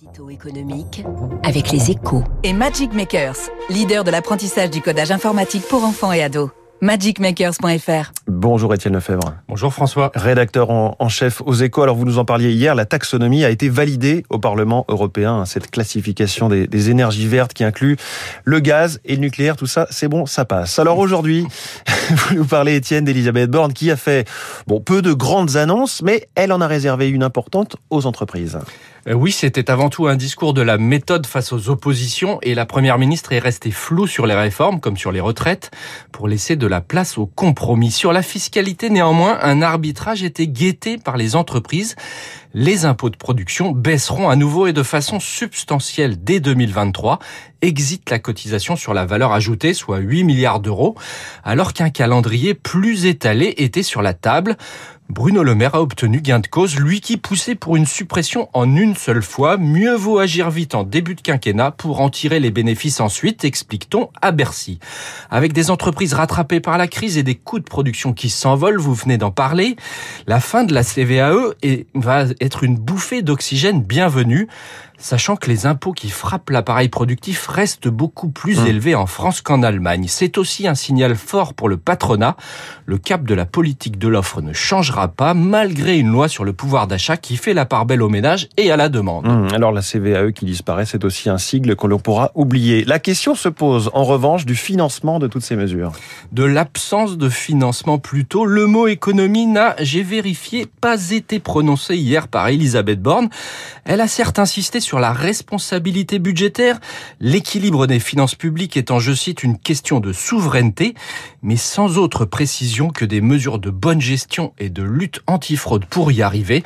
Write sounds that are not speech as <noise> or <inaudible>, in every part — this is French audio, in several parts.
L'édito économique avec les échos. Et Magic Makers, leader de l'apprentissage du codage informatique pour enfants et ados. magicmakers.fr Bonjour Étienne Lefebvre. Bonjour François. Rédacteur en, en, chef aux échos. Alors vous nous en parliez hier, la taxonomie a été validée au Parlement européen. Cette classification des, des énergies vertes qui inclut le gaz et le nucléaire, tout ça, c'est bon, ça passe. Alors aujourd'hui, <laughs> vous nous parlez Étienne d'Elisabeth Borne qui a fait bon peu de grandes annonces, mais elle en a réservé une importante aux entreprises. Euh, oui, c'était avant tout un discours de la méthode face aux oppositions et la première ministre est restée floue sur les réformes comme sur les retraites pour laisser de la place au compromis. Sur la fiscalité, néanmoins, un arbitrage était guetté par les entreprises. Les impôts de production baisseront à nouveau et de façon substantielle dès 2023. Exit la cotisation sur la valeur ajoutée, soit 8 milliards d'euros, alors qu'un calendrier plus étalé était sur la table. Bruno Le Maire a obtenu gain de cause, lui qui poussait pour une suppression en une seule fois. Mieux vaut agir vite en début de quinquennat pour en tirer les bénéfices ensuite, explique-t-on à Bercy. Avec des entreprises rattrapées par la crise et des coûts de production qui s'envolent, vous venez d'en parler, la fin de la CVAE va être une bouffée d'oxygène bienvenue sachant que les impôts qui frappent l'appareil productif restent beaucoup plus mmh. élevés en France qu'en Allemagne. C'est aussi un signal fort pour le patronat. Le cap de la politique de l'offre ne changera pas, malgré une loi sur le pouvoir d'achat qui fait la part belle aux ménages et à la demande. Mmh. Alors la CVAE qui disparaît, c'est aussi un sigle qu'on pourra oublier. La question se pose, en revanche, du financement de toutes ces mesures. De l'absence de financement plutôt. Le mot économie n'a, j'ai vérifié, pas été prononcé hier par Elisabeth Borne. Elle a certes insisté sur la responsabilité budgétaire, l'équilibre des finances publiques étant, je cite, une question de souveraineté, mais sans autre précision que des mesures de bonne gestion et de lutte antifraude pour y arriver.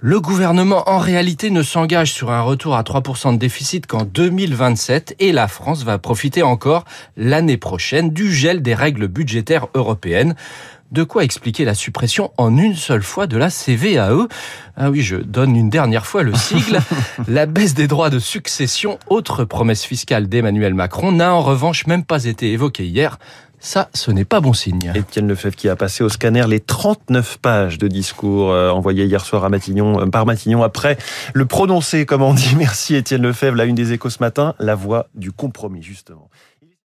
Le gouvernement, en réalité, ne s'engage sur un retour à 3% de déficit qu'en 2027 et la France va profiter encore l'année prochaine du gel des règles budgétaires européennes. De quoi expliquer la suppression en une seule fois de la CVAE Ah oui, je donne une dernière fois le sigle. <laughs> la baisse des droits de succession, autre promesse fiscale d'Emmanuel Macron, n'a en revanche même pas été évoquée hier. Ça, ce n'est pas bon signe. Étienne Lefebvre qui a passé au scanner les 39 pages de discours euh, envoyés hier soir à Matignon, euh, par Matignon après le prononcer, comme on dit. <laughs> Merci Étienne Lefebvre, la une des échos ce matin, la voix du compromis, justement.